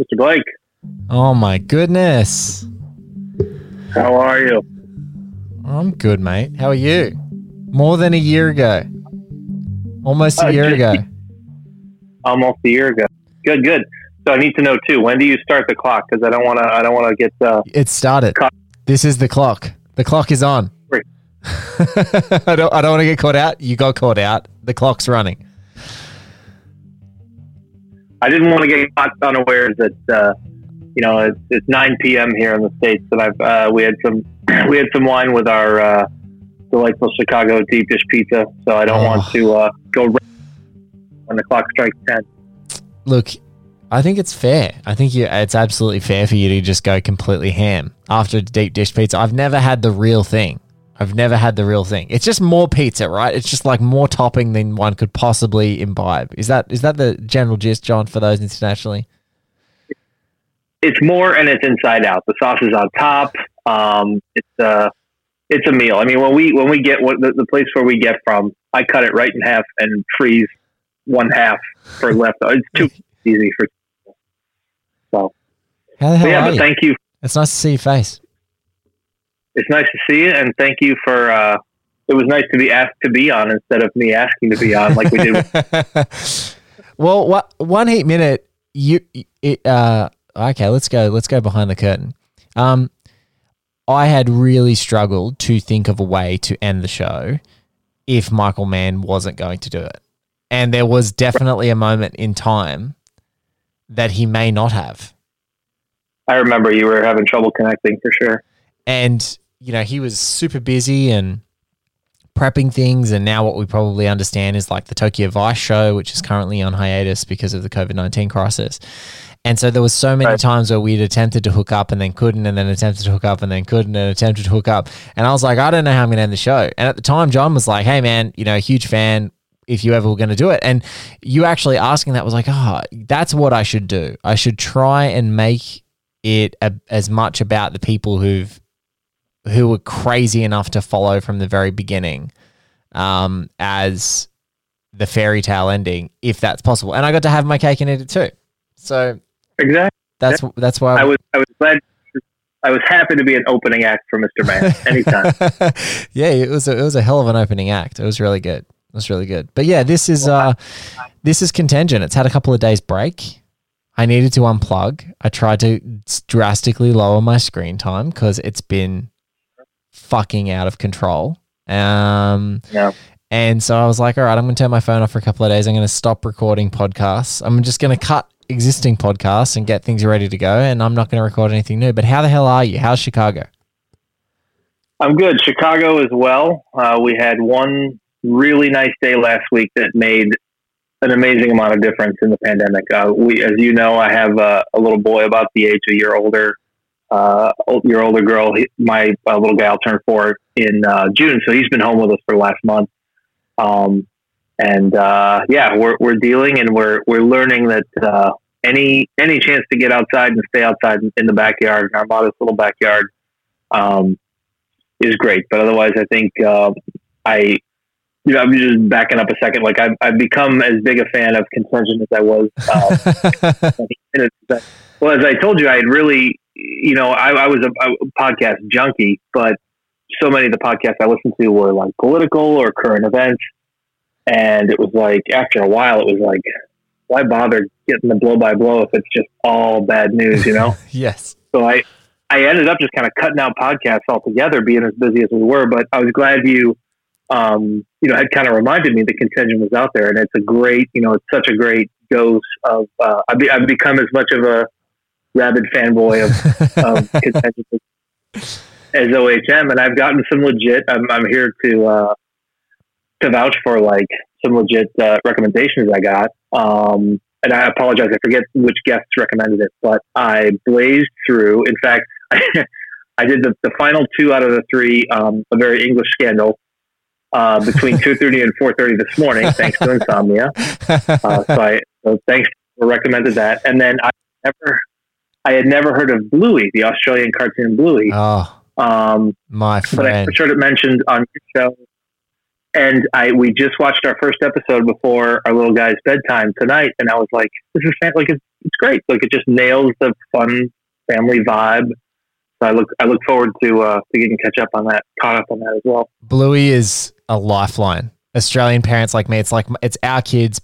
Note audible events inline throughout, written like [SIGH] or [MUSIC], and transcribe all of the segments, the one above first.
Mr. Blake, Oh my goodness. how are you? I'm good, mate. How are you? More than a year ago. Almost a Uh, year ago. Almost a year ago. Good, good. So I need to know too. When do you start the clock? Because I don't want to. I don't want to get. Uh, It started. Clock. This is the clock. The clock is on. [LAUGHS] I don't I don't want to get caught out. You got caught out. The clock's running. I didn't want to get caught unawares that. Uh, you know, it's, it's 9 p.m. here in the states, and I've uh, we had some [CLEARS THROAT] we had some wine with our uh, delightful Chicago deep dish pizza. So I don't Oh. want to uh, go when the clock strikes 10. Look, I think it's fair. I think you, it's absolutely fair for you to just go completely ham after deep dish pizza. I've never had the real thing. I've never had the real thing. It's just more pizza, right? It's just like more topping than one could possibly imbibe. Is that is that the general gist, John, for those internationally? it's more and it's inside out. The sauce is on top. Um, it's uh, it's a meal. I mean, when we when we get what the, the place where we get from, I cut it right in half and freeze one half for [LAUGHS] left. It's too easy for. So How the but hell yeah, are but you? thank you. It's nice to see your face. It's nice to see you, and thank you for. Uh, it was nice to be asked to be on instead of me asking to be on, like we did. With, [LAUGHS] well, what one heat minute you it, uh okay, let's go let's go behind the curtain. Um I had really struggled to think of a way to end the show if Michael Mann wasn't going to do it. And there was definitely a moment in time that he may not have. I remember you were having trouble connecting for sure. and you know he was super busy and prepping things. And now what we probably understand is like the Tokyo Vice show which is currently on hiatus because of the COVID-19 crisis. And so there was so many Right. times where we'd attempted to hook up and then couldn't and then attempted to hook up and then couldn't and attempted to hook up. And I was like I don't know how I'm going to end the show. And at the time John was like hey man you know huge fan if you ever were going to do it. And you actually asking that was like oh that's what I should do. I should try and make it a, as much about the people who've who were crazy enough to follow from the very beginning um, as the fairy tale ending, if that's possible. And I got to have my cake and eat it too. So Exactly. that's that's why I was. I was glad. I was happy to be an opening act for Mr. Mann [LAUGHS] anytime. [LAUGHS] yeah, it was a, it was a hell of an opening act. It was really good. It was really good. But yeah, this is uh this is contingent. It's had a couple of days break. I needed to unplug. I tried to drastically lower my screen time because it's been fucking out of control. Um, Yeah. and so I was like, all right, I'm going to turn my phone off for a couple of days. I'm going to stop recording podcasts. I'm just going to cut existing podcasts and get things ready to go. And I'm not going to record anything new. But how the hell are you? How's Chicago? I'm good. Chicago as well. Uh, we had one really nice day last week that made an amazing amount of difference in the pandemic. Uh, we, as you know, I have a, a little boy about the age a year older, uh, year older girl. He, my uh, little gal turned four in uh, June, so he's been home with us for the last month. Um, and uh, yeah, we're we're dealing and we're we're learning that uh, any any chance to get outside and stay outside in the backyard, in our modest little backyard, um, is great. But otherwise, I think uh, I, you know, I'm just backing up a second. Like I've, I've become as big a fan of contingent as I was. Uh, [LAUGHS] it. well, as I told you, I had really, you know, I, I was a, a podcast junkie, but so many of the podcasts I listened to were like political or current events, and it was like after a while, it was like, why bother getting the blow by blow if it's just all bad news, you know? [LAUGHS] yes. So I, I ended up just kind of cutting out podcasts altogether, being as busy as we were. But I was glad you, um, you know, had kind of reminded me the contingent was out there, and it's a great, you know, it's such a great dose of. Uh, I've, be, I've become as much of a rabid fanboy of, of [LAUGHS] as, OHM, and I've gotten some legit. I'm, I'm here to uh, to vouch for like some legit uh, recommendations I got. Um, and I apologize, I forget which guests recommended it, but I blazed through. In fact, [LAUGHS] I did the, the final two out of the three, um, a very English scandal, uh, between [LAUGHS] 2.30 and 4.30 this morning, thanks to insomnia. Uh, so, I, so thanks for recommended that. And then I never, I had never heard of Bluey, the Australian cartoon Bluey. Oh, Um, my but I friend. heard it mentioned on your show. And I we just watched our first episode before our little guy's bedtime tonight, and I was like, "This is fan- like it's, it's great. Like it just nails the fun family vibe." So I look I look forward to uh, to getting catch up on that, caught up on that as well. Bluey is a lifeline. Australian parents like me, it's like it's our kids'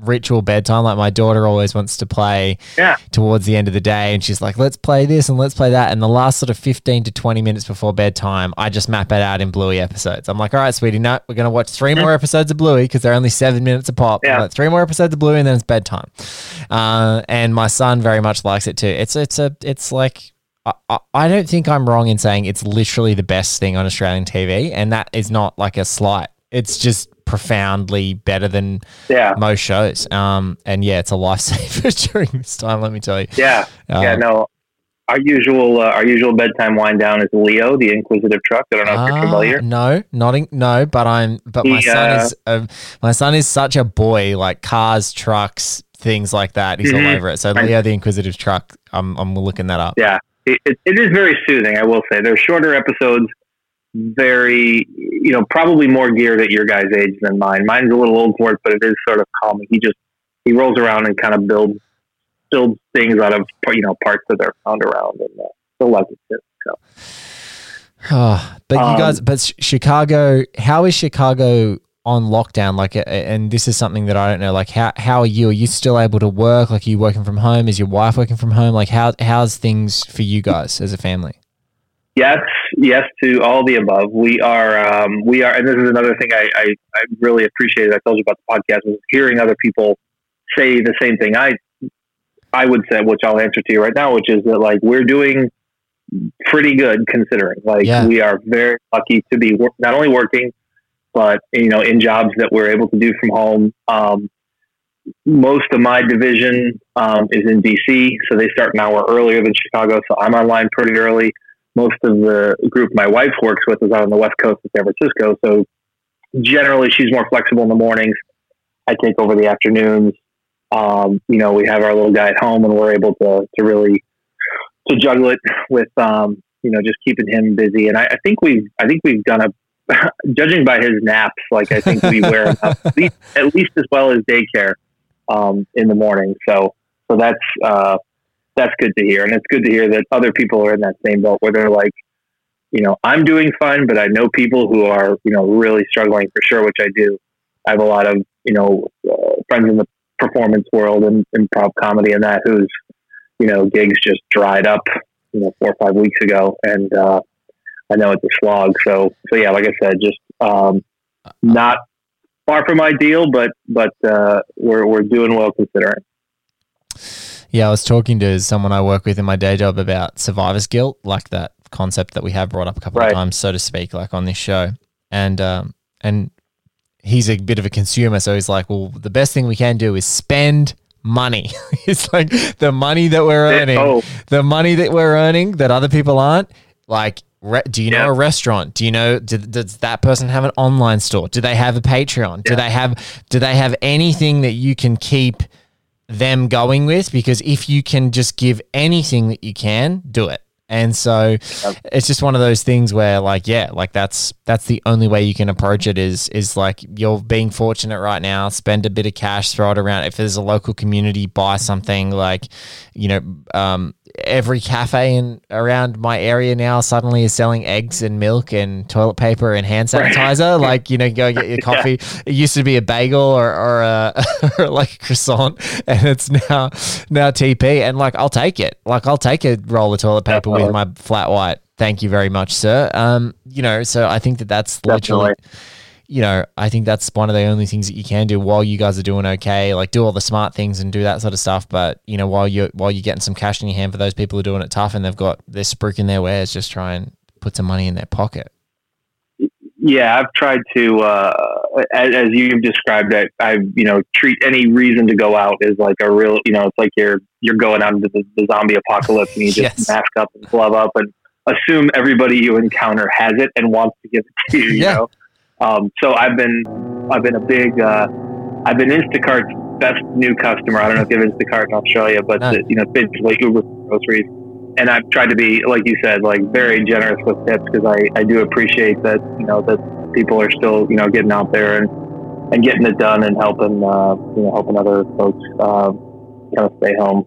ritual bedtime. Like my daughter always wants to play Yeah. towards the end of the day, and she's like, "Let's play this and let's play that." And the last sort of fifteen to twenty minutes before bedtime, I just map it out in Bluey episodes. I'm like, "All right, sweetie, no, we're gonna watch three more episodes of Bluey because they're only seven minutes a pop. Yeah. Like, three more episodes of Bluey, and then it's bedtime." Uh, and my son very much likes it too. It's it's a it's like I, I don't think I'm wrong in saying it's literally the best thing on Australian TV, and that is not like a slight. It's just profoundly better than Yeah, most shows. Um, and yeah, it's a lifesaver [LAUGHS] during this time. Let me tell you. yeah, yeah. Um, No, our usual uh, our usual bedtime wind down is Leo, the Inquisitive Truck. I don't know if you're Ah, familiar. No, nodding, no. But I'm. But my He, son uh, is. A, my son is such a boy. Like cars, trucks, things like that. He's all Mhm. over it. So. Leo, the Inquisitive Truck. I'm. I'm looking that up. Yeah, it, it, it is very soothing. I will say they're shorter episodes, very you know probably more geared at your guy's age than mine. Mine's a little old for it, but it is sort of calming. He just he rolls around and kind of builds builds things out of you know parts that are found around, and uh, he'll like it. So Oh, [SIGHS] but you Um, guys, but Chicago, how is Chicago on lockdown? Like, and this is something that I don't know. Like, how how are you? Are you still able to work? Like, are you working from home? Is your wife working from home? Like, how how's things for you guys as a family? Yes, yes to all the above. We are um, we are, and this is another thing I, I I really appreciated. I told you about the podcast was hearing other people say the same thing. I I would say, which I'll answer to you right now, which is that like we're doing pretty good considering. Like Yeah. we are very lucky to be not only working, but you know, in jobs that we're able to do from home. Um, most of my division um, is in DC, so they start an hour earlier than Chicago. So I'm online pretty early. Most of the group my wife works with is out on the west coast of San Francisco, so generally she's more flexible in the mornings. I take over the afternoons. Um, you know, we have our little guy at home, and we're able to to really to juggle it with um, you know just keeping him busy. And I, I think we've I think we've done a [LAUGHS] judging by his naps, like I think we wear [LAUGHS] at least, at least as well as daycare um, in the morning. So so that's uh, that's good to hear, and it's good to hear that other people are in that same boat where they're like, you know, I'm doing fine, but I know people who are you know really struggling for sure, which I do. I have a lot of you know uh, friends in the performance world and improv comedy and that whose you know gigs just dried up you know four or five weeks ago, and uh, I know it's a slog. So so yeah, like I said, just um, not far from ideal, but but uh, we're we're doing well considering. Yeah, I was talking to someone I work with in my day job about survivor's guilt, like that concept that we have brought up a couple Right. of times, so to speak, like on this show. And um, and he's a bit of a consumer, so he's like, well, the best thing we can do is spend money. [LAUGHS] it's like the money that we're earning, Oh, the money that we're earning that other people aren't. Like, re- do you know a restaurant? Do you know did, does that person have an online store? Do they have a Patreon? Do they have do they have anything that you can keep them going with? Because if you can just give anything that you can, do it. And so it's just one of those things where like yeah, like that's that's the only way you can approach it is is like you're being fortunate right now, spend a bit of cash, throw it around. If there's a local community, buy something like, you know, um, every cafe in around my area now suddenly is selling eggs and milk and toilet paper and hand sanitizer. [LAUGHS] like, you know, go get your [LAUGHS] coffee. It used to be a bagel or, or, a, [LAUGHS] or like a croissant and it's now now TP. And like I'll take it. Like I'll take a roll of toilet paper with my flat white. Thank you very much, sir. Um, you know, so I think that that's literally Definitely. You know, I think that's one of the only things that you can do while you guys are doing okay. Like do all the smart things and do that sort of stuff. But you know, while you are while you're getting some cash in your hand for those people who are doing it tough and they've got they're spruiking their wares, just try and put some money in their pocket. yeah, I've tried to, uh, as, as you've described it, I've you know, treat any reason to go out as like a real, you know, it's like you're, you're going out into the, the zombie apocalypse and you [LAUGHS] just yes. mask up and glove up and assume everybody you encounter has it and wants to give it to you, you yeah. know? Um, so I've been, I've been a big, uh, I've been Instacart's best new customer. I don't know if you have Instacart in Australia, but the, you know, basically Uber groceries and I've tried to be, like you said, like very generous with tips because I, I do appreciate that, you know, that people are still, you know, getting out there and, and getting it done and helping, uh, you know, helping other folks, uh, kind of stay home.